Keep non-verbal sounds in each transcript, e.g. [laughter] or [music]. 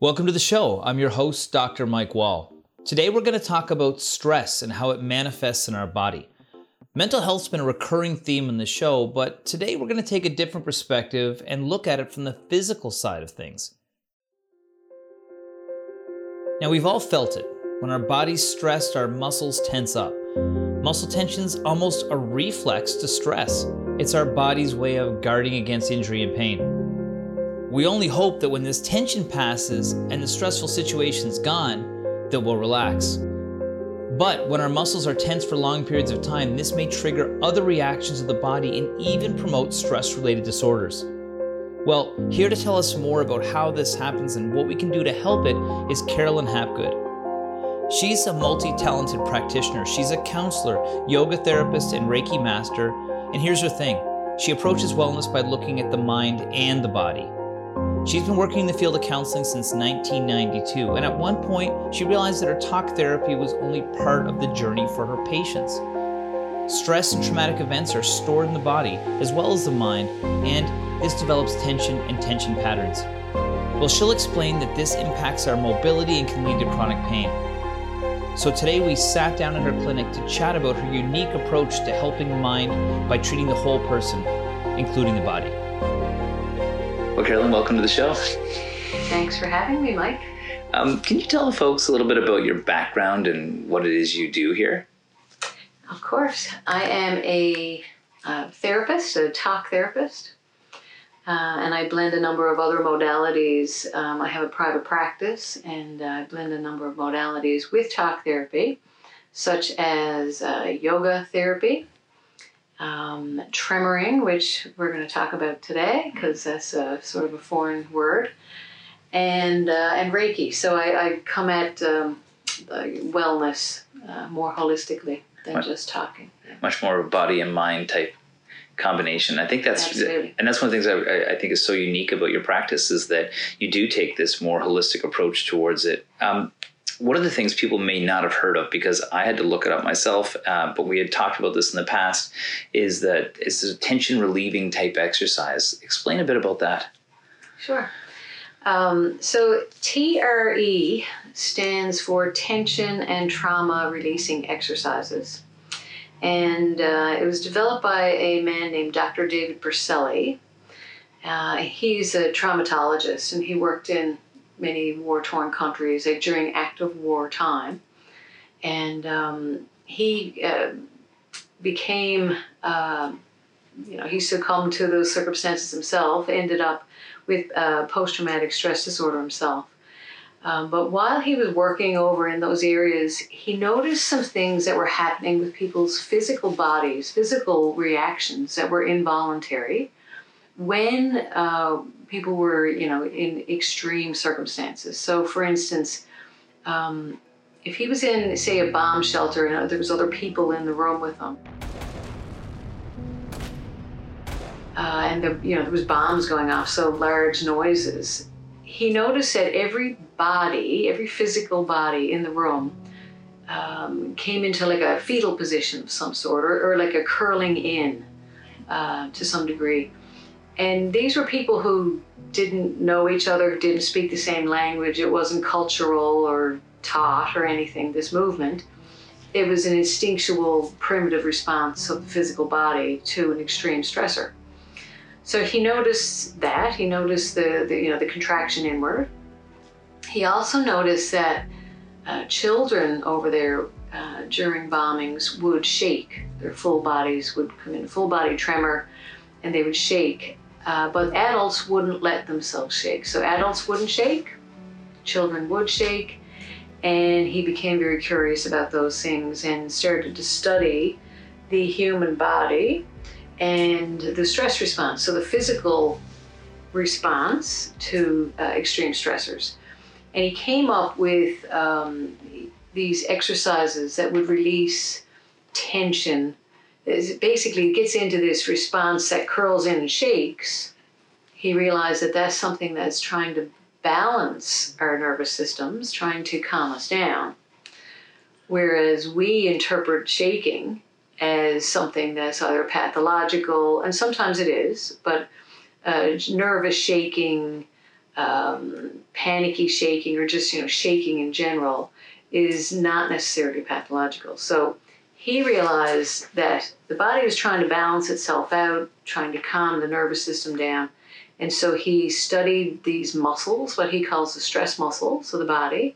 Welcome to the show. I'm your host, Dr. Mike Wall. Today we're going to talk about stress and how it manifests in our body. Mental health's been a recurring theme in the show, but today we're going to take a different perspective and look at it from the physical side of things. Now, we've all felt it. When our body's stressed, our muscles tense up. Muscle tension's almost a reflex to stress. It's our body's way of guarding against injury and pain. We only hope that when this tension passes and the stressful situation's gone, that we'll relax. But when our muscles are tense for long periods of time, this may trigger other reactions of the body and even promote stress related disorders. Well, here to tell us more about how this happens and what we can do to help it is Carolyn Hapgood. She's a multi talented practitioner. She's a counselor, yoga therapist, and Reiki master. And here's her thing she approaches wellness by looking at the mind and the body. She's been working in the field of counseling since 1992, and at one point, she realized that her talk therapy was only part of the journey for her patients. Stress and traumatic events are stored in the body as well as the mind, and this develops tension and tension patterns. Well, she'll explain that this impacts our mobility and can lead to chronic pain. So today we sat down in her clinic to chat about her unique approach to helping the mind by treating the whole person, including the body. Well, Carolyn, welcome to the show. Thanks for having me, Mike. Um, can you tell the folks a little bit about your background and what it is you do here? Of course. I am a, therapist, a talk therapist, uh, and I blend a number of other modalities. Um, I have a private practice, and I blend a number of modalities with talk therapy, such as uh, yoga therapy, um, tremoring, which we're going to talk about today because that's a, sort of a foreign word, and uh, and Reiki. So I, I come at um, wellness uh, more holistically than much, just talking. Much more of a body and mind type combination. I think that's Absolutely. and that's one of the things I, I, think is so unique about your practice is that you do take this more holistic approach towards it. Um, one of the things people may not have heard of because I had to look it up myself, uh, but we had talked about this in the past, is that it's a tension relieving type exercise. Explain a bit about that. Sure. Um, so TRE stands for Tension and Trauma Releasing Exercises. And uh, it was developed by a man named Dr. David Berceli. Uh, he's a traumatologist and he worked in many war torn countries like during active war time. And um, he uh, became, uh, you know, he succumbed to those circumstances himself, ended up with uh, post traumatic stress disorder himself. Um, but while he was working over in those areas, he noticed some things that were happening with people's physical bodies, physical reactions that were involuntary when uh, people were, you know, in extreme circumstances. So, for instance, um, if he was in, say, a bomb shelter and there was other people in the room with him, uh, and the, you know there was bombs going off, so large noises. He noticed that every body, every physical body in the room, um, came into like a fetal position of some sort, or, or like a curling in uh, to some degree. And these were people who didn't know each other, didn't speak the same language. It wasn't cultural or taught or anything, this movement. It was an instinctual, primitive response of the physical body to an extreme stressor. So he noticed that. He noticed the, the you know the contraction inward. He also noticed that uh, children over there uh, during bombings would shake. Their full bodies would come in full body tremor, and they would shake. Uh, but adults wouldn't let themselves shake. So adults wouldn't shake, children would shake, and he became very curious about those things and started to study the human body and the stress response. So the physical response to uh, extreme stressors. And he came up with um, these exercises that would release tension it basically gets into this response that curls in and shakes, he realized that that's something that's trying to balance our nervous systems, trying to calm us down. Whereas we interpret shaking as something that's either pathological, and sometimes it is, but uh, nervous shaking, um, panicky shaking or just you know shaking in general is not necessarily pathological. So he realized that the body was trying to balance itself out, trying to calm the nervous system down. And so he studied these muscles, what he calls the stress muscles of the body,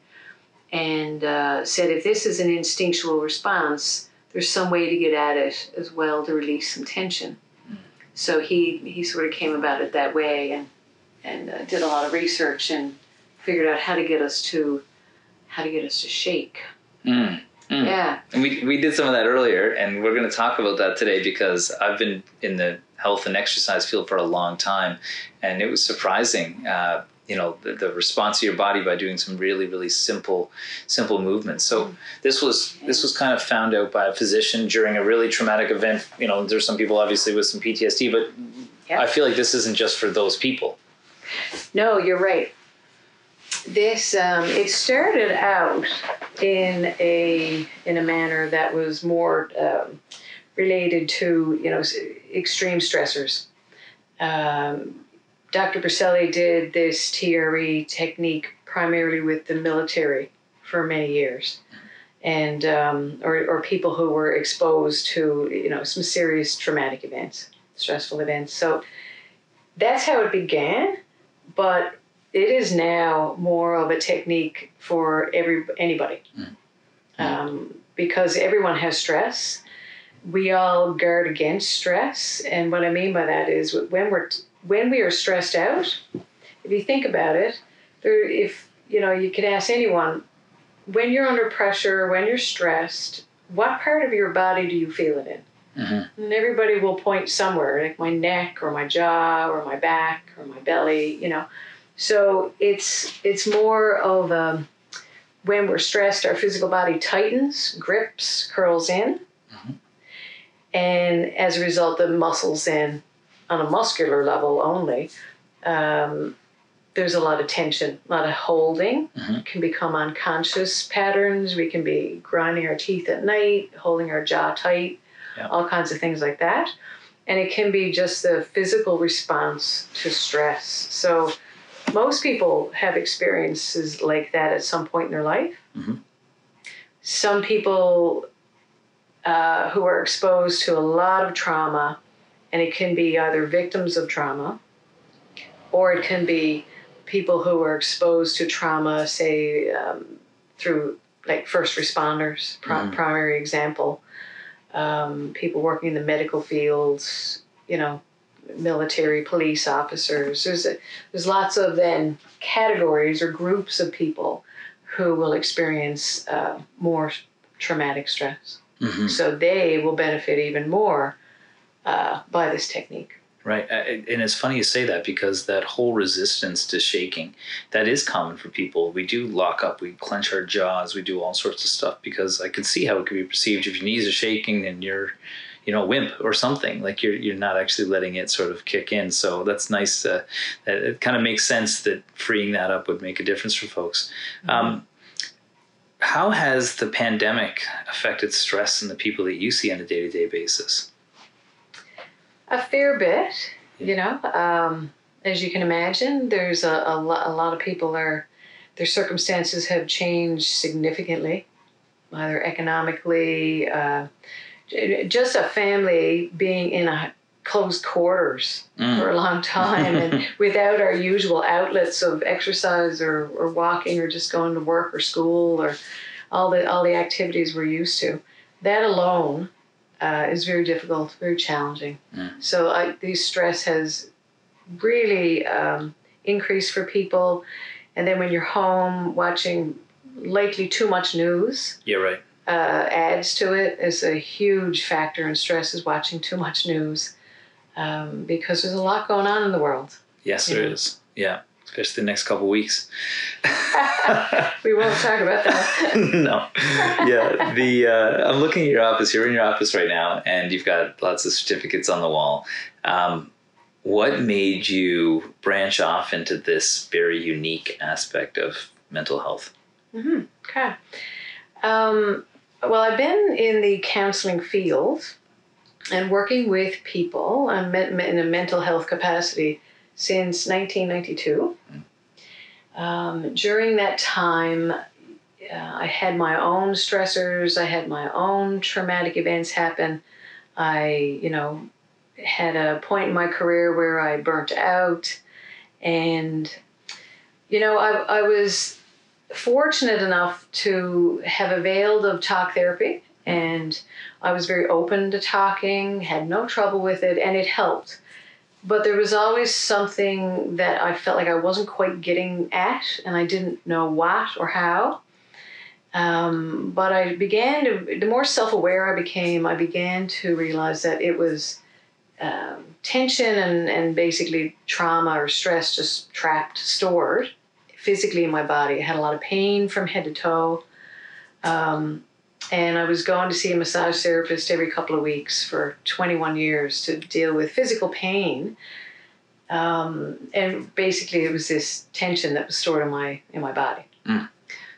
and uh, said if this is an instinctual response, there's some way to get at it as well to release some tension. So he, he sort of came about it that way and, and uh, did a lot of research and figured out how to get us to how to get us to shake. Mm. Mm. Yeah. And we, we did some of that earlier, and we're going to talk about that today because I've been in the health and exercise field for a long time, and it was surprising. Uh, you know the, the, response of your body by doing some really really simple simple movements so mm. this was this was kind of found out by a physician during a really traumatic event you know there's some people obviously with some ptsd but yeah. i feel like this isn't just for those people no you're right this um, it started out in a in a manner that was more um, related to you know extreme stressors. Um, Dr. Berceli did this TRE technique primarily with the military for many years, and um, or, or people who were exposed to you know some serious traumatic events, stressful events. So that's how it began, but it is now more of a technique for every anybody mm. um, because everyone has stress we all guard against stress and what i mean by that is when we're when we are stressed out if you think about it there if you know you could ask anyone when you're under pressure when you're stressed what part of your body do you feel it in mm-hmm. and everybody will point somewhere like my neck or my jaw or my back or my belly you know so it's it's more of a, when we're stressed, our physical body tightens, grips, curls in, mm-hmm. and as a result, the muscles then, on a muscular level only, um, there's a lot of tension, a lot of holding. Mm-hmm. Can become unconscious patterns. We can be grinding our teeth at night, holding our jaw tight, yeah. all kinds of things like that. And it can be just the physical response to stress. So most people have experiences like that at some point in their life. Mm-hmm. Some people uh, who are exposed to a lot of trauma, and it can be either victims of trauma or it can be people who are exposed to trauma, say, um, through like first responders, mm-hmm. primary example, um, people working in the medical fields, you know, military police officers. There's a, there's lots of then categories or groups of people who will experience uh, more traumatic stress. Mm-hmm. So they will benefit even more uh, by this technique. Right. And it's funny you say that because that whole resistance to shaking, that is common for people. We do lock up, we clench our jaws, we do all sorts of stuff because I can see how it could be perceived if your knees are shaking and you're you know wimp or something. Like you're you're not actually letting it sort of kick in. So that's nice uh, that it kind of makes sense that freeing that up would make a difference for folks. Mm-hmm. um, how has the pandemic affected stress in the people that you see on a day-to-day basis? A fair bit you know um, as you can imagine there's a, a, lot, a lot of people are their circumstances have changed significantly either economically uh, just a family being in a closed quarters mm. for a long time and [laughs] without our usual outlets of exercise or, or walking or just going to work or school or all the all the activities we're used to that alone uh, is very difficult very challenging mm. so I, the stress has really um, increased for people and then when you're home watching likely too much news yeah right uh, adds to it is a huge factor in stress is watching too much news um, because there's a lot going on in the world. Yes, there know. is. Yeah, especially the next couple weeks. [laughs] [laughs] we won't talk about that. [laughs] no. Yeah, the uh, I'm looking at your office. You're in your office right now, and you've got lots of certificates on the wall. Um, what made you branch off into this very unique aspect of mental health? Mm-hmm. Okay. Um, well, I've been in the counseling field and working with people in a mental health capacity since 1992. Um, during that time, uh, I had my own stressors, I had my own traumatic events happen. I, you know, had a point in my career where I burnt out. And, you know, I, I was fortunate enough to have availed of talk therapy and I was very open to talking, had no trouble with it, and it helped. But there was always something that I felt like I wasn't quite getting at, and I didn't know what or how. Um, but I began to, the more self aware I became, I began to realize that it was um, tension and, and basically trauma or stress just trapped, stored physically in my body. I had a lot of pain from head to toe. Um, and I was going to see a massage therapist every couple of weeks for 21 years to deal with physical pain. Um, and basically, it was this tension that was stored in my in my body. Mm.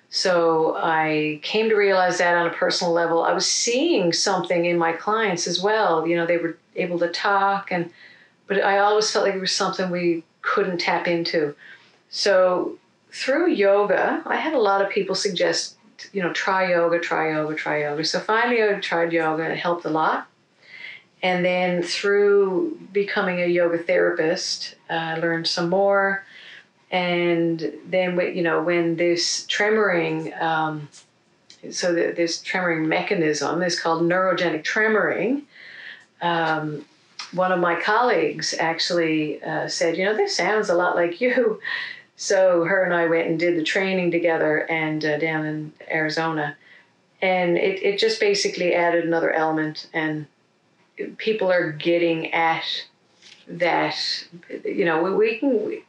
So I came to realize that on a personal level. I was seeing something in my clients as well. You know, they were able to talk, and but I always felt like it was something we couldn't tap into. So through yoga, I had a lot of people suggest you know, try yoga, try yoga, try yoga. So finally, I tried yoga and it helped a lot. And then through becoming a yoga therapist, uh, I learned some more. And then, you know, when this tremoring, um, so the, this tremoring mechanism is called neurogenic tremoring. Um, one of my colleagues actually uh, said, you know, this sounds a lot like you. So her and I went and did the training together and uh, down in Arizona, and it, it just basically added another element, and people are getting at that. You know, we, we can we,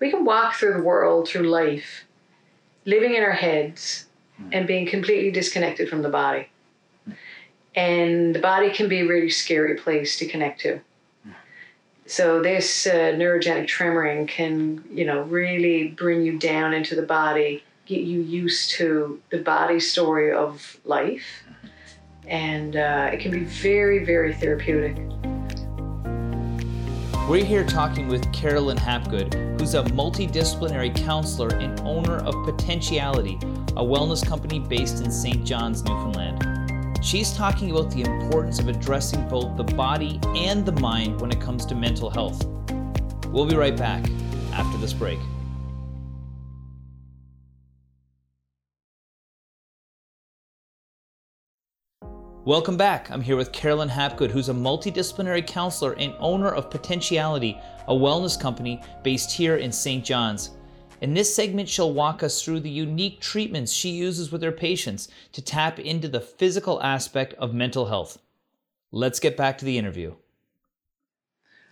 we can walk through the world through life, living in our heads, mm. and being completely disconnected from the body. And the body can be a really scary place to connect to. So this uh, neurogenic tremoring can, you know, really bring you down into the body, get you used to the body story of life, and uh, it can be very, very therapeutic. We're here talking with Carolyn Hapgood, who's a multidisciplinary counselor and owner of Potentiality, a wellness company based in St. John's, Newfoundland. She's talking about the importance of addressing both the body and the mind when it comes to mental health. We'll be right back after this break. Welcome back. I'm here with Carolyn Hapgood, who's a multidisciplinary counselor and owner of Potentiality, a wellness company based here in St. John's. In this segment, she'll walk us through the unique treatments she uses with her patients to tap into the physical aspect of mental health. Let's get back to the interview.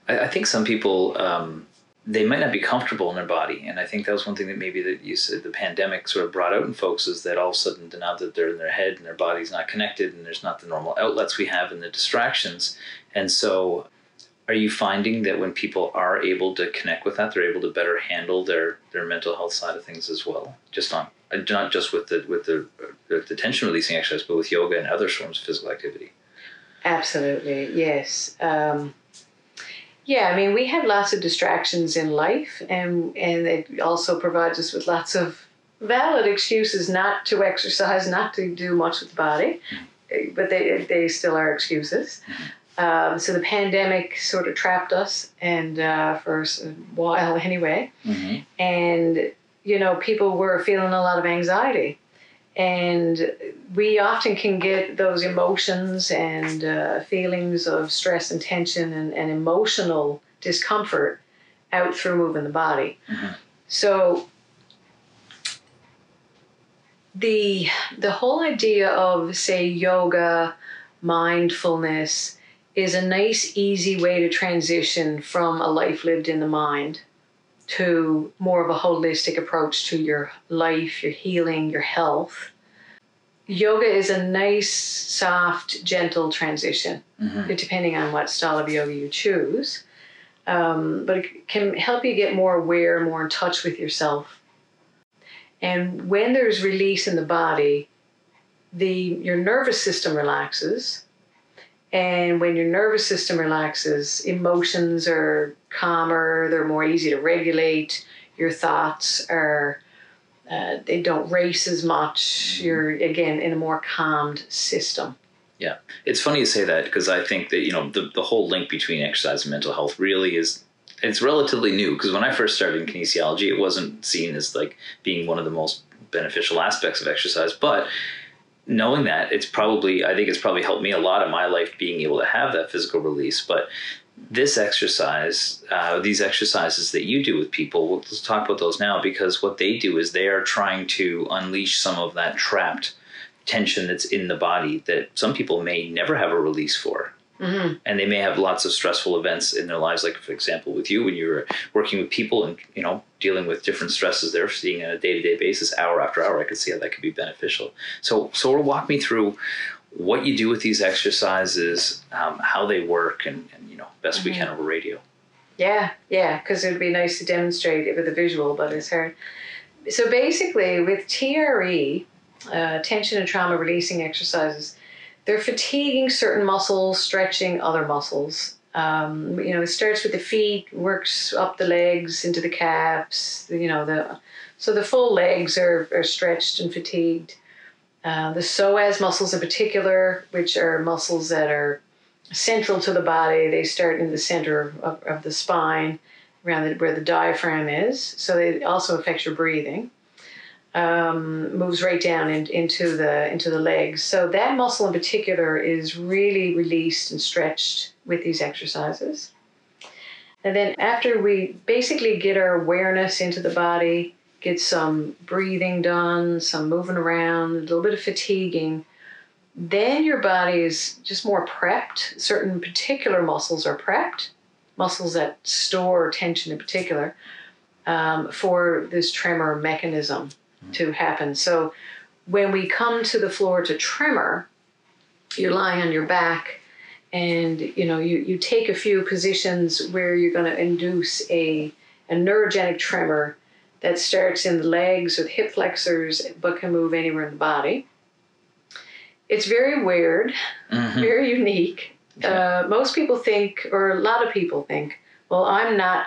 I, think some people um, they might not be comfortable in their body, and I think that was one thing that maybe that you said the pandemic sort of brought out in folks is that all of a sudden now that they're in their head and their body's not connected and there's not the normal outlets we have and the distractions, and so are you finding that when people are able to connect with that they're able to better handle their their mental health side of things as well just on uh, not just with the with the the tension releasing exercise but with yoga and other forms of physical activity absolutely yes um, yeah i mean we have lots of distractions in life and and it also provides us with lots of valid excuses not to exercise not to do much with the body mm-hmm. but they they still are excuses mm-hmm. Um, so the pandemic sort of trapped us, and uh, for a while anyway. Mm-hmm. And you know, people were feeling a lot of anxiety, and we often can get those emotions and uh, feelings of stress and tension and, and, emotional discomfort out through moving the body. Mm-hmm. So the the whole idea of say yoga, mindfulness is a nice, easy way to transition from a life lived in the mind to more of a holistic approach to your life, your healing, your health. Yoga is a nice, soft, gentle transition, mm-hmm. depending on what style of yoga you choose. Um, but it can help you get more aware, more in touch with yourself. And when there's release in the body, the your nervous system relaxes, and when your nervous system relaxes, emotions are calmer, they're more easy to regulate, your thoughts are uh, they don't race as much. You're again in a more calmed system. Yeah, it's funny to say that because I think that you know the the whole link between exercise and mental health really is it's relatively new because when I first started in kinesiology, it wasn't seen as like being one of the most beneficial aspects of exercise, but knowing that it's probably i think it's probably helped me a lot in my life being able to have that physical release. But this exercise uh, these exercises that you do with people let's talk about those now because what they do is they are trying to unleash some of that trapped tension that's in the body that some people may never have a release for Mm-hmm. and they may have lots of stressful events in their lives like for example with you when you're working with people and you know dealing with different stresses they're seeing on a day-to-day basis hour after hour i could see how that could be beneficial so so walk me through what you do with these exercises um, how they work and, and you know best we can over radio Yeah, yeah, because it would be nice to demonstrate it with a visual, but it's hard. So basically, with TRE, uh, tension and trauma releasing exercises, they're fatiguing certain muscles, stretching other muscles. Um, you know, it starts with the feet, works up the legs into the calves. You know, the so the full legs are, are stretched and fatigued. Uh, the psoas muscles in particular, which are muscles that are central to the body. They start in the center of, of the spine, around the, where the diaphragm is. So they also affect your breathing. Um, moves right down in, into the into the legs. So that muscle in particular is really released and stretched with these exercises. And then after we basically get our awareness into the body, get some breathing done, some moving around, a little bit of fatiguing, then your body is just more prepped. Certain particular muscles are prepped, muscles that store tension in particular, um, for this tremor mechanism to happen. So when we come to the floor to tremor, you're lying on your back and you know you, you take a few positions where you're going to induce a, a neurogenic tremor that starts in the legs or the hip flexors but can move anywhere in the body it's very weird Mhm. very unique uh, most people think or a lot of people think well i'm not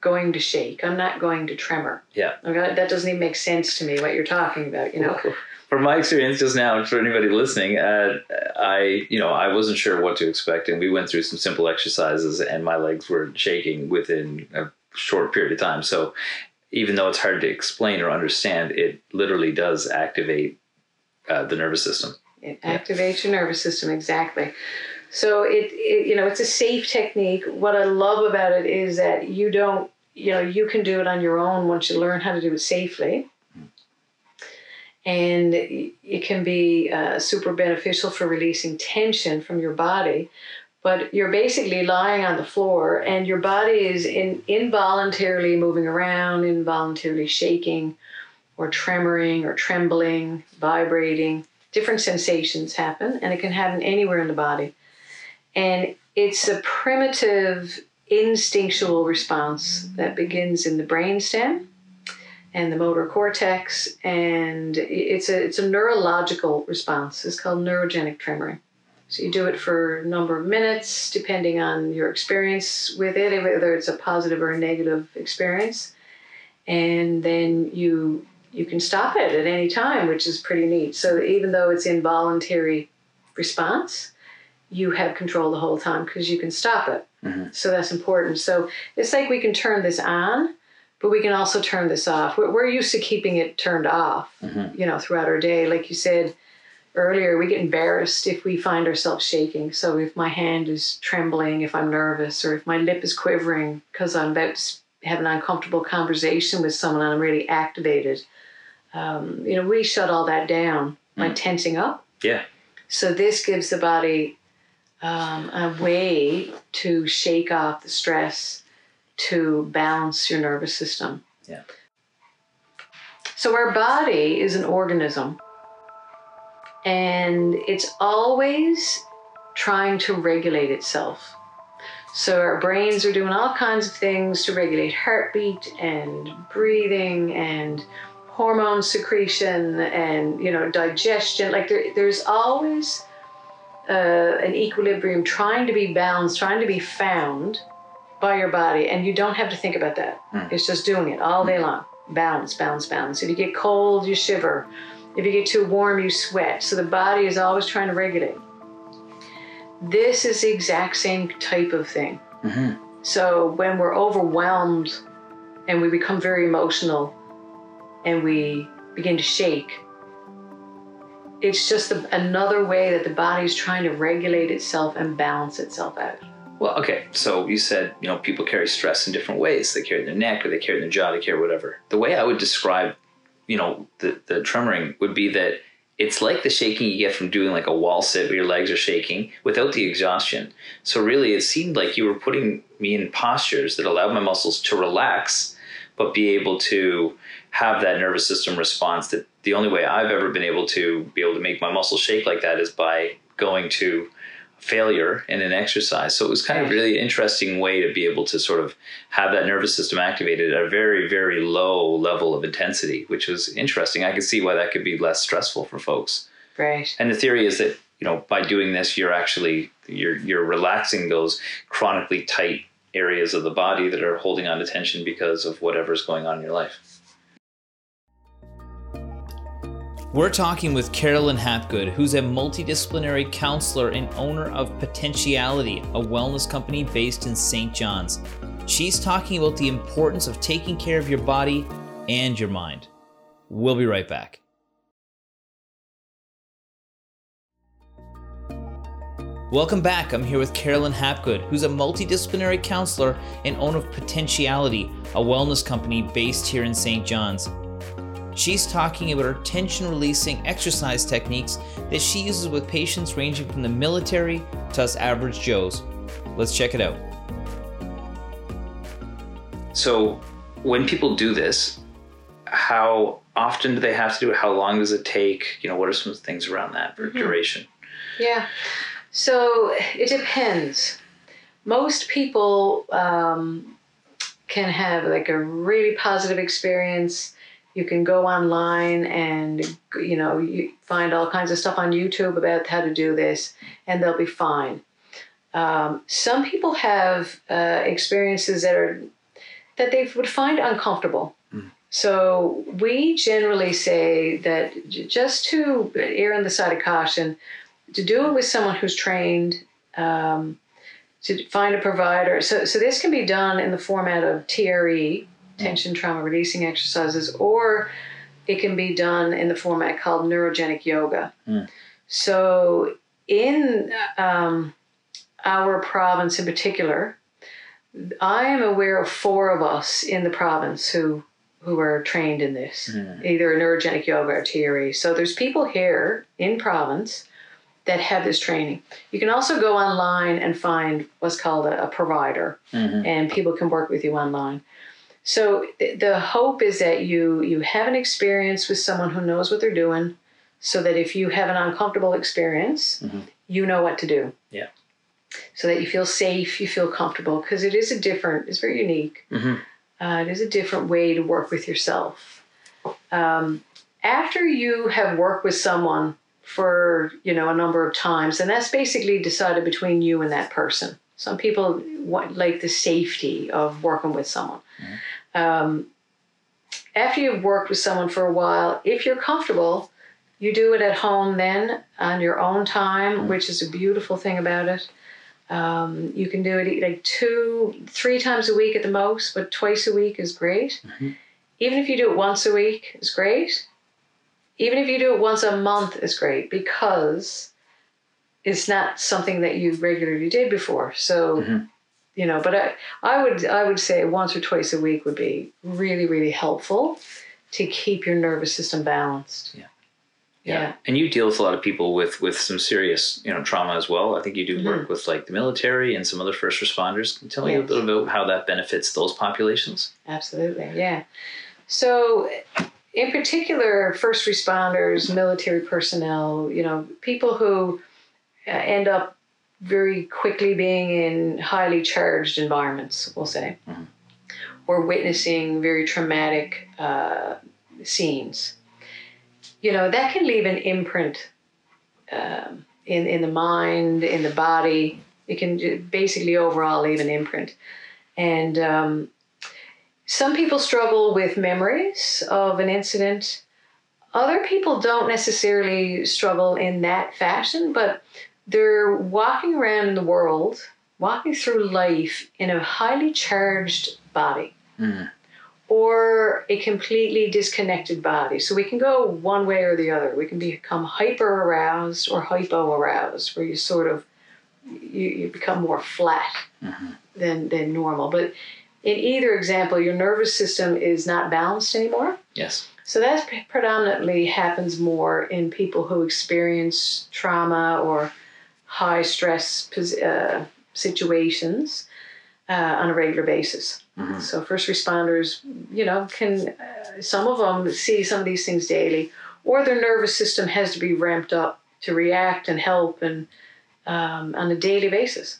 going to shake. I'm not going to tremor. Yeah. okay? That doesn't even make sense to me what you're talking about you know? From my experience just now and for anybody listening uh, i you know i wasn't sure what to expect and we went through some simple exercises and my legs were shaking within a short period of time. So even though it's hard to explain or understand it literally does activate uh, the nervous system. It activates your nervous system exactly. So it, it, you know, it's a safe technique. What I love about it is that you don't, you know, you can do it on your own once you learn how to do it safely. And it can be uh, super beneficial for releasing tension from your body. But you're basically lying on the floor, and your body is in, involuntarily moving around, involuntarily shaking, or tremoring, or trembling, vibrating different sensations happen and it can happen anywhere in the body and it's a primitive instinctual response that begins in the brainstem and the motor cortex. And it's a it's a neurological response. It's called neurogenic tremoring. So you do it for a number of minutes depending on your experience with it whether it's a positive or a negative experience. And then you you can stop it at any time, which is pretty neat. So even though it's involuntary response, you have control the whole time because you can stop it. Mhm. So that's important. So it's like we can turn this on, but we can also turn this off. We're, we're used to keeping it turned off, Mhm. you know, throughout our day. Like you said earlier, we get embarrassed if we find ourselves shaking. So if my hand is trembling, if I'm nervous, or if my lip is quivering because I'm about to have an uncomfortable conversation with someone and I'm really activated, um, you know, we shut all that down by tensing up. yeah So this gives the body um, a way to shake off the stress, to balance your nervous system. Yeah. So our body is an organism, and it's always trying to regulate itself. So our brains are doing all kinds of things to regulate heartbeat and breathing and hormone secretion and you know digestion. Like there, there's always uh, an equilibrium trying to be balanced, trying to be found by your body, and you don't have to think about that. Mm. It's just doing it all day long. Balance, balance, balance. If you get cold, you shiver. If you get too warm, you sweat. So the body is always trying to regulate. This is the exact same type of thing. hmm So when we're overwhelmed and we become very emotional and we begin to shake, it's just another way that the body is trying to regulate itself and balance itself out. Well, okay. So you said, you know, people carry stress in different ways. They carry it in their neck or they carry it in their jaw, they carry whatever. The way I would describe, you know, the, the tremoring would be that it's like the shaking you get from doing like a wall sit where your legs are shaking without the exhaustion. So really it seemed like you were putting me in postures that allowed my muscles to relax, but be able to have that nervous system response that the only way I've ever been able to be able to make my muscles shake like that is by going to failure in an exercise. So it was kind of really interesting way to be able to sort of have that nervous system activated at a very, very low level of intensity, which was interesting. I could see why that could be less stressful for folks. Right. And the theory is that, you know, by doing this, you're actually you're you're relaxing those chronically tight areas of the body that are holding on to tension because of whatever's going on in your life. We're talking with Carolyn Hapgood, who's a multidisciplinary counselor and owner of Potentiality, a wellness company based in St. John's. She's talking about the importance of taking care of your body and your mind. We'll be right back. Welcome back. I'm here with Carolyn Hapgood, who's a multidisciplinary counselor and owner of Potentiality, a wellness company based here in St. John's. She's talking about her tension releasing exercise techniques that she uses with patients ranging from the military to us average Joes. Let's check it out. So when people do this, how often do they have to do it? How long does it take? You know, what are some things around that for duration? Yeah. So it depends. Most people um, can have like a really positive experience. You can go online and you know you find all kinds of stuff on YouTube about how to do this, and they'll be fine. Um, some people have uh, experiences that are that they would find uncomfortable. So we generally say that j- just to err on the side of caution, to do it with someone who's trained, um, to find a provider. So, so this can be done in the format of TRE, tension trauma releasing exercises, or it can be done in the format called neurogenic yoga. Mm. So in um, our province in particular, I am aware of four of us in the province who who are trained in this, Mm. either neurogenic yoga or TRE. So there's people here in province that have this training. You can also go online and find what's called a, a provider, Mhm. and people can work with you online. So the hope is that you you have an experience with someone who knows what they're doing, so that if you have an uncomfortable experience, Mhm. you know what to do. Yeah. So that you feel safe, you feel comfortable, because it is a different, it's very unique. Mhm. Uh, it is a different way to work with yourself. Um, after you have worked with someone for you know a number of times, and that's basically decided between you and that person. Some people want like the safety of working with someone. Um, after you've worked with someone for a while, if you're comfortable, you do it at home then on your own time, which is a beautiful thing about it. Um, you can do it like two, three times a week at the most, but twice a week is great. Even if you do it once a week, is great. Even if you do it once a month, is great because it's not something that you regularly did before. So, Mhm. You know, but I, I would, I would say once or twice a week would be really, really helpful to keep your nervous system balanced. Yeah. Yeah. And you deal with a lot of people with with some serious, you know, trauma as well. I think you do Mm-hmm. work with like the military and some other first responders. Can you tell me a little bit about how that benefits those populations? Absolutely, yeah. So, in particular, first responders, military personnel, you know, people who uh, end up very quickly being in highly charged environments, we'll say, Mhm. or witnessing very traumatic uh, scenes. You know, that can leave an imprint um, in, in the mind, in the body. It can basically overall leave an imprint. And um, some people struggle with memories of an incident. Other people don't necessarily struggle in that fashion, but they're walking around in the world, walking through life in a highly charged body Mm. or a completely disconnected body. So we can go one way or the other. We can become hyper aroused or hypo aroused, where you sort of you, you become more flat than than normal. But in either example, your nervous system is not balanced anymore. Yes. So that predominantly happens more in people who experience trauma or high stress uh, situations uh, on a regular basis. Mhm. So first responders, you know, can uh, some of them see some of these things daily, or their nervous system has to be ramped up to react and help and um, on a daily basis.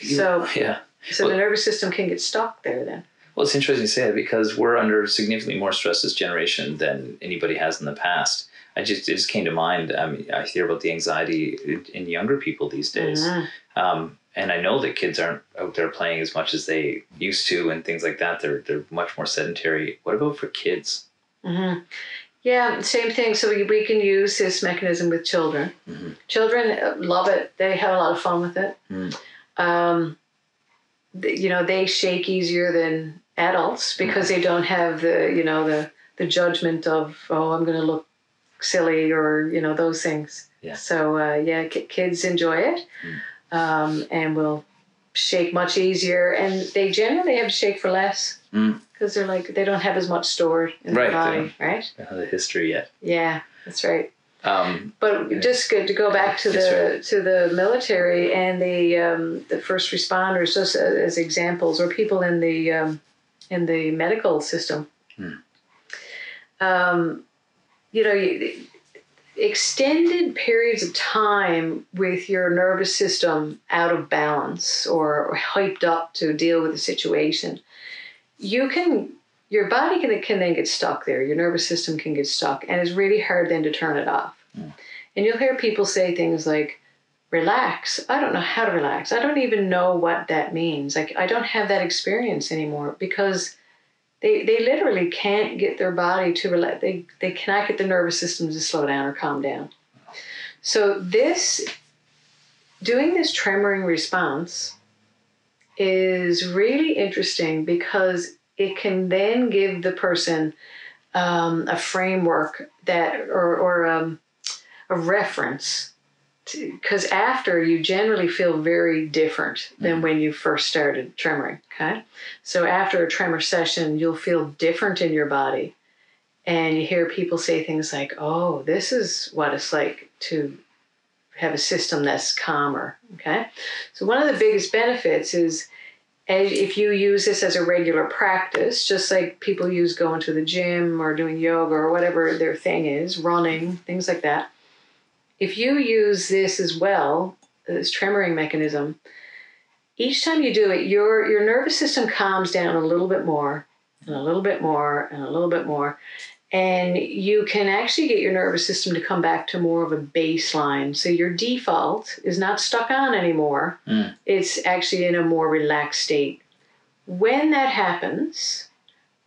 You- So- yeah. So Well- the nervous system can get stuck there then. Well, it's interesting to say that because we're under significantly more stress this generation than anybody has in the past. I just it just came to mind. I mean, I hear about the anxiety in, younger people these days, Mhm. um, and I know that kids aren't out there playing as much as they used to, and things like that. They're they're much more sedentary. What about for kids? hmm Yeah, same thing. So we, we can use this mechanism with children. Mhm. Children uh, love it. They have a lot of fun with it. Mm. Um, th- you know, they shake easier than adults because they don't have the you know the the judgment of oh I'm going to look silly or you know those things. Yeah. So uh, yeah, ki- kids enjoy it, Mm. um, and will shake much easier, and they generally have to shake for less Mm. because they're like they don't have as much stored in Right, their they body, right? I don't know the history yet. Yeah, that's right. Um, But Yeah. just good to go back to the to the military and the um, the first responders, just as, as examples, or people in the um, in the medical system. Hmm. Um, you know, extended periods of time with your nervous system out of balance or, or hyped up to deal with a situation, you can your body can, can then get stuck there. Your nervous system can get stuck, and it's really hard then to turn it off. Mm. And you'll hear people say things like, relax. I don't know how to relax. I don't even know what that means. Like, I don't have that experience anymore because they, they literally can't get their body to relax. They, they cannot get the nervous system to slow down or calm down. So, this, doing this tremoring response is really interesting because it can then give the person um, a framework that or, or um, a reference because after you generally feel very different than Mhm. when you first started tremoring okay so after a tremor session you'll feel different in your body and you hear people say things like oh this is what it's like to have a system that's calmer okay so one of the biggest benefits is if you use this as a regular practice, just like people use going to the gym or doing yoga or whatever their thing is, running, things like that. If you use this as well, this tremoring mechanism, each time you do it, your your nervous system calms down a little bit more, and a little bit more, and a little bit more. And you can actually get your nervous system to come back to more of a baseline. So your default is not stuck on anymore Mm. it's actually in a more relaxed state. When that happens,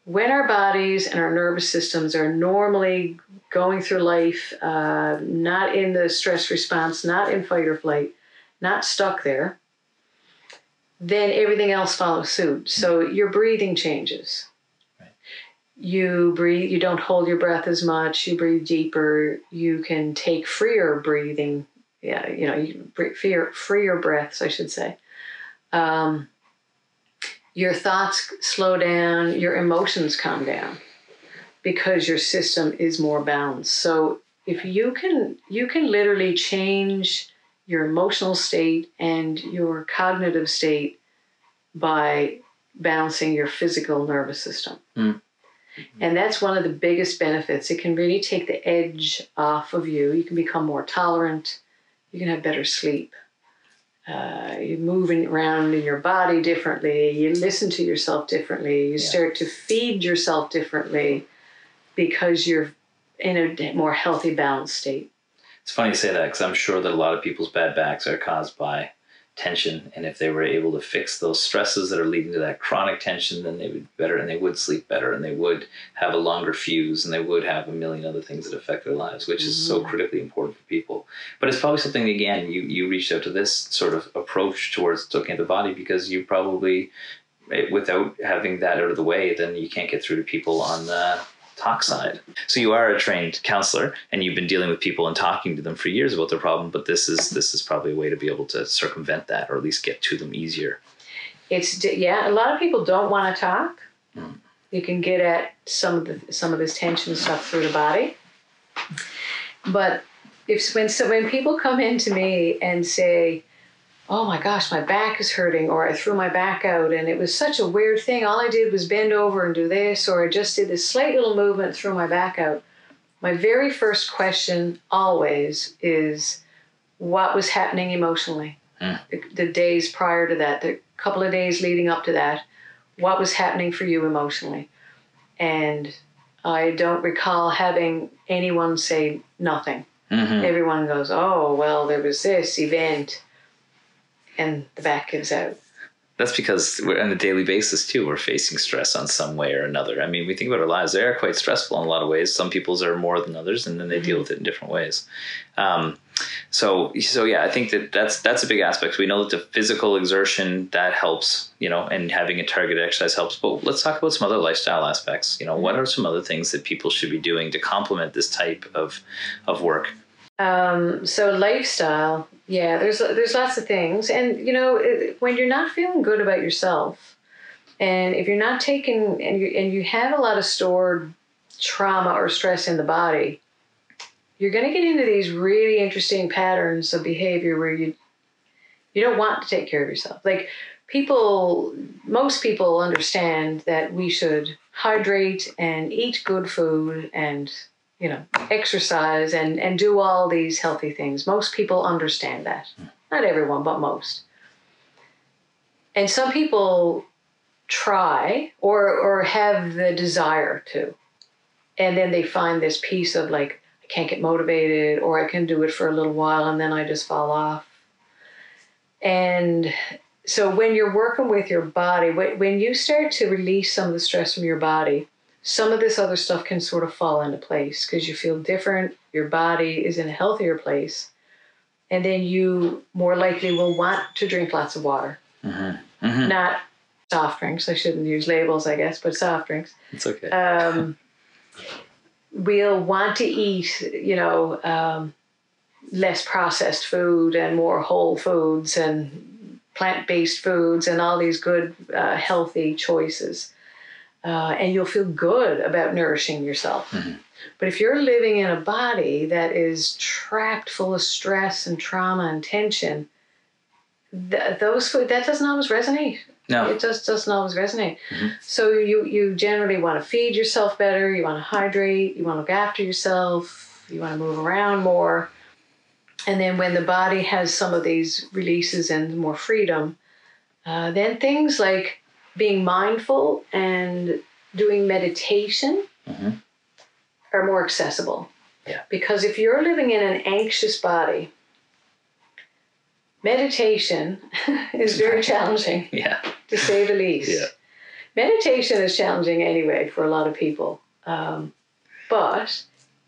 when our bodies and our nervous systems are normally going through life, uh, not in the stress response, not in fight or flight, not stuck there, then everything else follows suit. So your breathing changes. Right. You breathe, you don't hold your breath as much, you breathe deeper, you can take freer breathing yeah, you know, you bre- freer, freer breaths, I should say. Um, your thoughts slow down, your emotions calm down because your system is more balanced. So if you can, you can literally change your emotional state and your cognitive state by balancing your physical nervous system. Mm. And that's one of the biggest benefits. It can really take the edge off of you. You can become more tolerant you can have better sleep. Uh, you're moving around in your body differently. You listen to yourself differently. You Yeah. start to feed yourself differently because you're in a more healthy, balanced state. It's funny you say that because I'm sure that a lot of people's bad backs are caused by tension. And if they were able to fix those stresses that are leading to that chronic tension, then they would be better and they would sleep better and they would have a longer fuse and they would have a million other things that affect their lives, which is so critically important for people. But it's probably something, again, you, you reached out to this sort of approach towards looking at the body because you probably, eh, without having that out of the way, then you can't get through to people on the talk side. So you are a trained counselor and you've been dealing with people and talking to them for years about their problem, but this is this is probably a way to be able to circumvent that or at least get to them easier. It's yeah. A lot of people don't want to talk. Hmm. You can get at some of the some of this tension stuff through the body, but if when so when people come in to me and say, "Oh my gosh, my back is hurting," or "I threw my back out and it was such a weird thing. All I did was bend over and do this, or I just did this slight little movement, threw my back out." My very first question always is, "What was happening emotionally?" The, the days prior to that, the couple of days leading up to that, what was happening for you emotionally? And I don't recall having anyone say nothing. Mm-hmm. Everyone goes, oh, well, there was this event, and the back gives out. That's because we're on a daily basis too. We're facing stress on some way or another. I mean, we think about our lives; they are quite stressful in a lot of ways. Some people's are more than others, and then they deal with it in different ways. Um, so, so yeah, I think that that's that's a big aspect. We know that the physical exertion that helps, you know, and having a targeted exercise helps. But let's talk about some other lifestyle aspects. You know, what are some other things that people should be doing to complement this type of of work? Um, so lifestyle, yeah, there's there's lots of things, and you know when you're not feeling good about yourself, and if you're not taking and you and you have a lot of stored trauma or stress in the body, you're going to get into these really interesting patterns of behavior where you you don't want to take care of yourself. Like people, most people understand that we should hydrate and eat good food and you know exercise and and do all these healthy things. Most people understand that. Not everyone, but most. And some people try or or have the desire to. And then they find this piece of like I can't get motivated or I can do it for a little while and then I just fall off. And so when you're working with your body, when you start to release some of the stress from your body, some of this other stuff can sort of fall into place because you feel different, your body is in a healthier place, and then you more likely will want to drink lots of water. Mhm. Not soft drinks. I shouldn't use labels, I guess, but soft drinks. It's okay. Um, we'll want to eat, you know, um, less processed food and more whole foods and plant based foods and all these good, uh, healthy choices. Uh, and you'll feel good about nourishing yourself. But if you're living in a body that is trapped full of stress and trauma and tension, th- those food that doesn't always resonate. no. It just doesn't always resonate. So you you generally want to feed yourself better. You want to hydrate. You want to look after yourself. You want to move around more. And then when the body has some of these releases and more freedom, uh, then things like being mindful and doing meditation Mhm. are more accessible. Yeah. Because if you're living in an anxious body, meditation [laughs] is very challenging [laughs] Yeah. to say the least. Yeah. Meditation is challenging anyway for a lot of people, um, but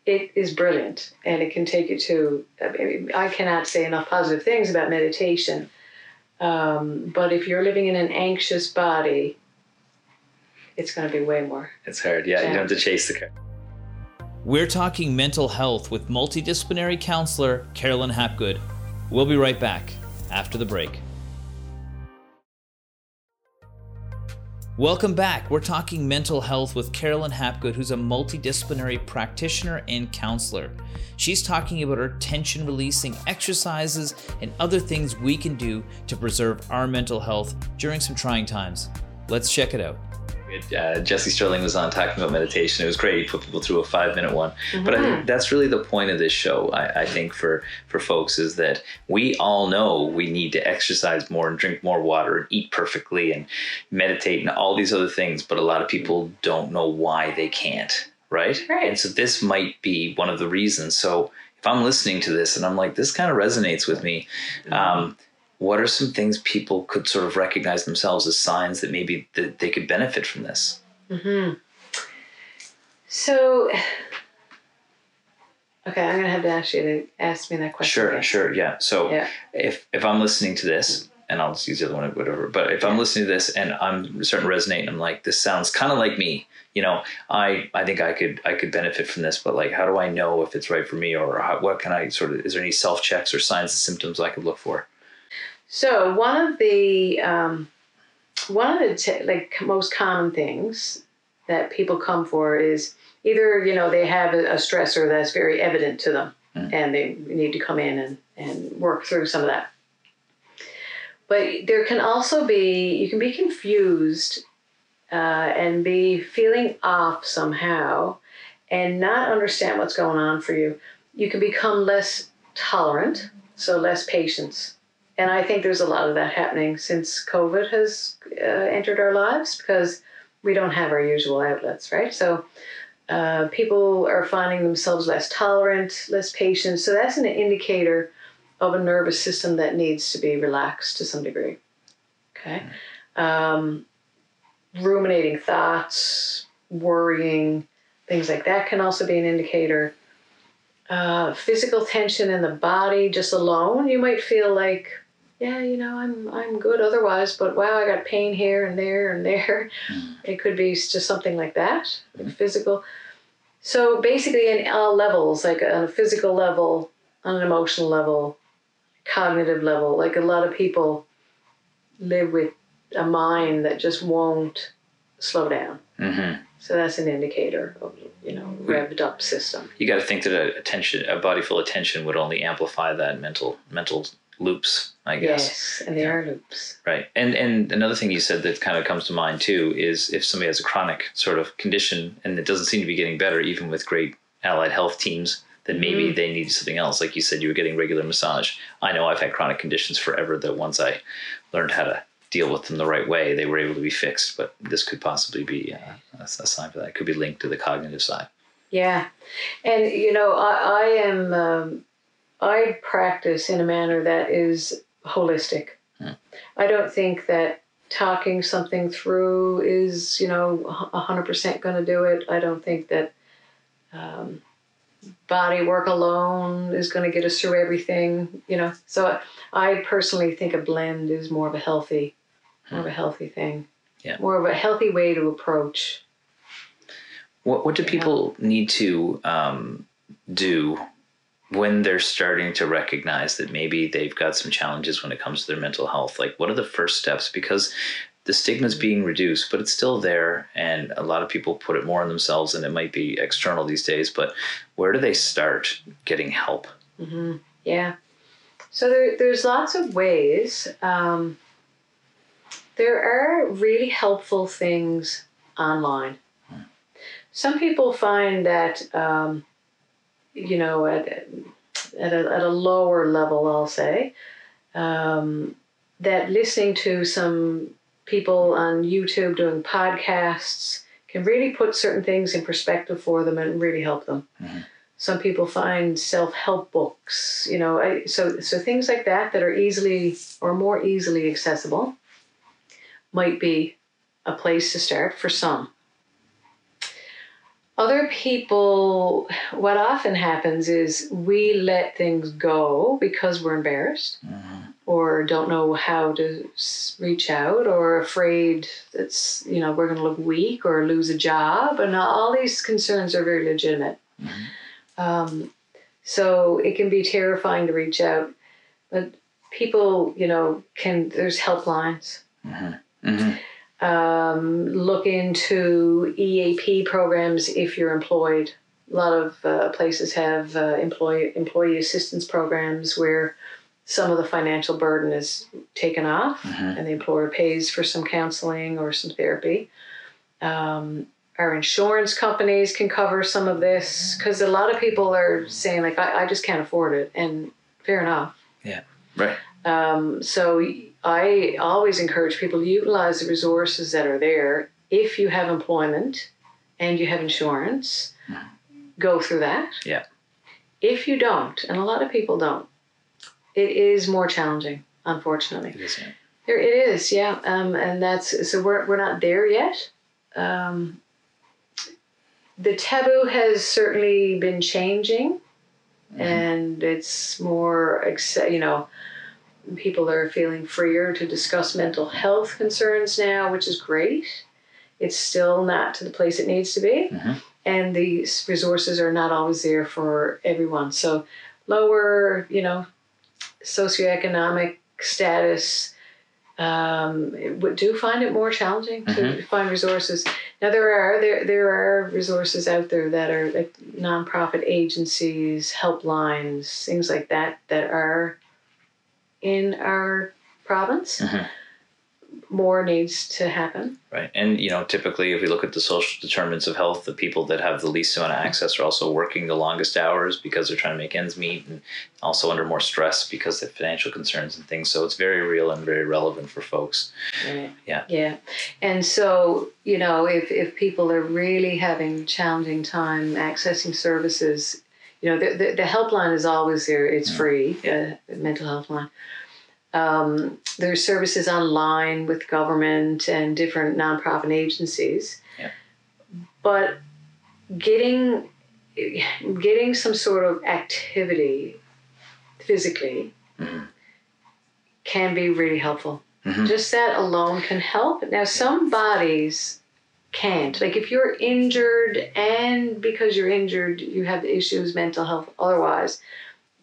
it is brilliant and it can take you to. I, mean, I cannot say enough positive things about meditation, um, but if you're living in an anxious body, it's going to be way more. It's hard. Yeah, you don't have to chase the car. We're talking mental health with multidisciplinary counselor Carolyn Hapgood. We'll be right back after the break. Welcome back. We're talking mental health with Carolyn Hapgood, who's a multidisciplinary practitioner and counselor. She's talking about her tension releasing exercises and other things we can do to preserve our mental health during some trying times. Let's check it out. Uh, Jesse Sterling was on talking about meditation. It was great. He put people through a five minute one. But I think that's really the point of this show. I, I think for for folks is that we all know we need to exercise more and drink more water and eat perfectly and meditate and all these other things. But a lot of people don't know why they can't. Right? Right. And so this might be one of the reasons. So if I'm listening to this and I'm like, this kind of resonates with me. Um, what are some things people could sort of recognize themselves as signs that maybe that they could benefit from this? Mm-hmm. So, okay, I'm gonna have to ask you to ask me that question. Sure, again. sure, yeah. So Yeah. if if I'm listening to this, and I'll just use the other one, whatever. But if I'm listening to this and I'm starting to resonate, and I'm like, this sounds kind of like me. You know, I I think I could I could benefit from this, but like, how do I know if it's right for me, or how, what can I sort of? Is there any self checks or signs and symptoms I could look for? So one of the um, one of the t- like most common things that people come for is either you know they have a, a stressor that's very evident to them, Mm. and they need to come in and and work through some of that. But there can also be you can be confused uh, and be feeling off somehow, and not understand what's going on for you. You can become less tolerant, so less patience and I think there's a lot of that happening since COVID has uh, entered our lives because we don't have our usual outlets, right? So uh, people are finding themselves less tolerant, less patient. So that's an indicator of a nervous system that needs to be relaxed to some degree. Okay. Um, ruminating thoughts, worrying, things like that can also be an indicator. Uh, physical tension in the body just alone, you might feel like yeah, you know, I'm I'm good otherwise, but wow, I got pain here and there and there. Mm. It could be just something like that, like physical. So basically, in all levels, like on a physical level, on an emotional level, cognitive level, like a lot of people live with a mind that just won't slow down. Mm-hmm. So that's an indicator of you know revved up system. You got to think that a attention, a body full of tension, would only amplify that mental mental loops. I guess. Yes, and they are loops. Right. And and another thing you said that kind of comes to mind too is if somebody has a chronic sort of condition and it doesn't seem to be getting better, even with great allied health teams, then maybe Mm. they need something else. Like you said, you were getting regular massage. I know I've had chronic conditions forever that once I learned how to deal with them the right way, they were able to be fixed. But this could possibly be uh, a, a sign for that. It could be linked to the cognitive side. Yeah, and you know, I, I am um, I practice in a manner that is holistic. Hmm. I don't think that talking something through is you know a hundred percent going to do it. I don't think that um, body work alone is going to get us through everything. You know, so I personally think a blend is more of a healthy, more of a healthy thing. Yeah. More of a healthy way to approach. What what do people need to um, do when they're starting to recognize that maybe they've got some challenges when it comes to their mental health? Like, what are the first steps? Because the stigma's being reduced, but it's still there, and a lot of people put it more on themselves, and it might be external these days. But where do they start getting help? hmm Yeah. So there, there's lots of ways. Um, there are really helpful things online. Some people find that, um, you know, at, at, a, at a lower level, I'll say, um, that listening to some people on YouTube doing podcasts can really put certain things in perspective for them and really help them. Some people find self-help books you know I, so so things like that that are easily or more easily accessible might be a place to start for some other people what often happens is we let things go because we're embarrassed or don't know how to reach out or afraid that's you know we're going to look weak or lose a job and all these concerns are very legitimate um, so it can be terrifying to reach out, but people, you know, can, there's helplines. Mm-hmm. Um, look into EAP programs if you're employed. A lot of uh, places have uh, employee, employee assistance programs where some of the financial burden is taken off Mhm. and the employer pays for some counseling or some therapy. Um, our insurance companies can cover some of this because a lot of people are saying like I, I just can't afford it and fair enough Yeah. Right. um, so i always encourage people to utilize the resources that are there if you have employment and you have insurance go through that Yeah. if you don't and a lot of people don't it is more challenging unfortunately. It is, yeah. There it is, yeah. Um, and that's so we're we're not there yet. Um, the taboo has certainly been changing, and it's more. You know, people are feeling freer to discuss mental health concerns now, which is great. It's still not to the place it needs to be, Mhm. and these resources are not always there for everyone. So, lower, you know, socioeconomic status um, do find it more challenging to find resources. Now there are there there are resources out there that are like nonprofit agencies, helplines, things like that that are in our province. Mhm. More needs to happen. Right. And, you know, typically, if we look at the social determinants of health, the people that have the least amount of access are also working the longest hours because they're trying to make ends meet and also under more stress because of financial concerns and things. So it's very real and very relevant for folks. Right. Yeah. Yeah. And so, you know, if, if people are really having challenging time accessing services, you know, the, the, the helpline is always there. It's free, Yeah. the mental health line. Um, there's services online with government and different nonprofit agencies. Yeah. But getting getting some sort of activity physically Mhm. can be really helpful. Mhm. Just that alone can help. Now, some bodies can't. Like if you're injured and because you're injured, you have issues, mental health, otherwise,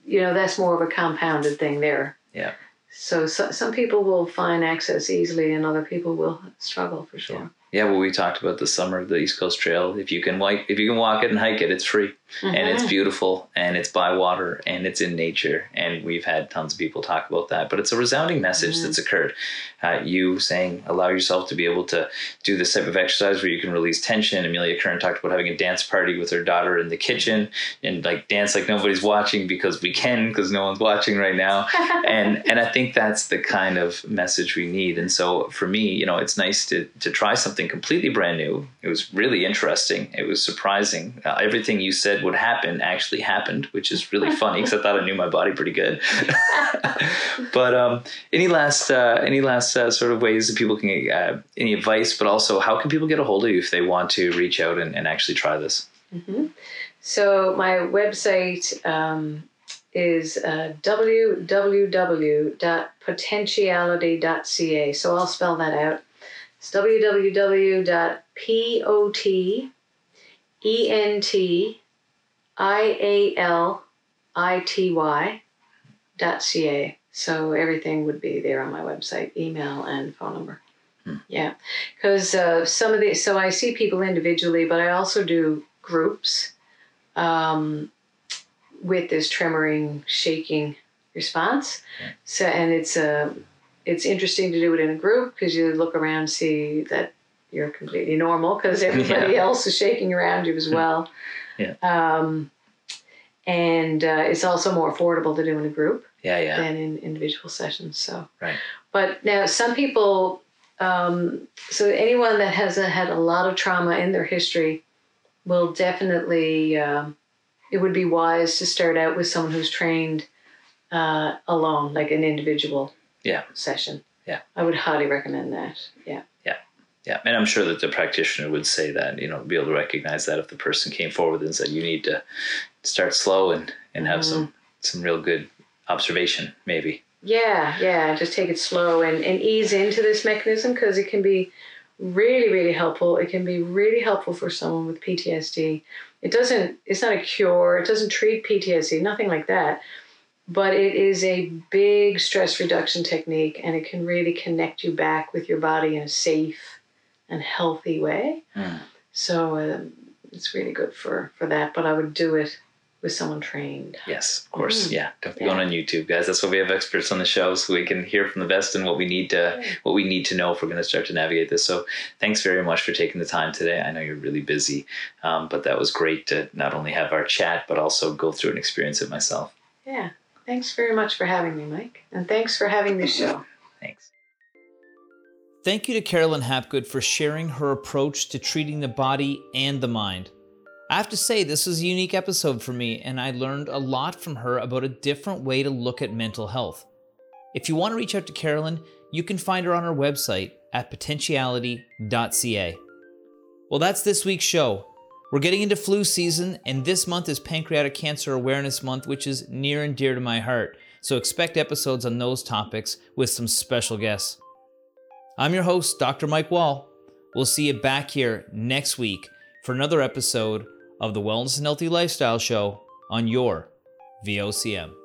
you know, that's more of a compounded thing there. Yeah. So, so some people will find access easily and other people will struggle for sure. Yeah, well, we talked about the summer, of the East Coast Trail. If you can like, if you can walk it and hike it, it's free, and it's beautiful, and it's by water, and it's in nature. And we've had tons of people talk about that. But it's a resounding message that's occurred. Uh, you saying allow yourself to be able to do this type of exercise where you can release tension. Amelia Kern talked about having a dance party with her daughter in the kitchen and like dance like nobody's watching because we can because no one's watching right now. [laughs] and and I think that's the kind of message we need. And so for me, you know, it's nice to to try something completely brand new. It was really interesting. It was surprising. Uh, everything you said would happen actually happened, which is really [laughs] funny because I thought I knew my body pretty good. [laughs] but um, any last uh, any last uh, sort of ways that people can get uh, any advice, but also how can people get a hold of you if they want to reach out and, and actually try this? So my website um, is uh, www.potentiality.ca. So I'll spell that out. It's www.potentiality.ca. So everything would be there on my website, email and phone number. Yeah, because uh, some of the so I see people individually, but I also do groups um, with this tremoring, shaking response. So, and it's uh, it's interesting to do it in a group because you look around, see that you're completely normal because [laughs] everybody Yeah. else is shaking around you as well. Yeah. Um, and uh, it's also more affordable to do in a group Yeah, yeah, than in individual sessions. So, Right. But now some people, um, so anyone that has a, had a lot of trauma in their history, will definitely. Um, it would be wise to start out with someone who's trained uh, alone, like an individual Yeah. session. Yeah. I would highly recommend that. Yeah. Yeah. And I'm sure that the practitioner would say that, you know, be able to recognize that if the person came forward and said, you need to start slow and, and have some mm-hmm. some real good observation, maybe. Yeah, yeah. Just take it slow and, and ease into this mechanism because it can be really, really helpful. It can be really helpful for someone with PTSD. It doesn't, it's not a cure, it doesn't treat PTSD, nothing like that. But it is a big stress reduction technique and it can really connect you back with your body in a safe and healthy way. Mm. So um, it's really good for, for that. But I would do it with someone trained. Yes, of course. Mhm. Yeah. Don't be Yeah. going on YouTube, guys. That's why we have experts on the show so we can hear from the best and what we need to what we need to know if we're going to start to navigate this. So thanks very much for taking the time today. I know you're really busy, um, but that was great to not only have our chat, but also go through and experience it myself. Yeah. Thanks very much for having me, Mike. And thanks for having this show. Thanks. Thank you to Carolyn Hapgood for sharing her approach to treating the body and the mind. I have to say, this was a unique episode for me, and I learned a lot from her about a different way to look at mental health. If you want to reach out to Carolyn, you can find her on her website at potentiality.ca. Well, that's this week's show. We're getting into flu season, and this month is Pancreatic Cancer Awareness Month, which is near and dear to my heart. So expect episodes on those topics with some special guests. I'm your host, Dr. Mike Wall. We'll see you back here next week for another episode of the Wellness and Healthy Lifestyle Show on your VOCM.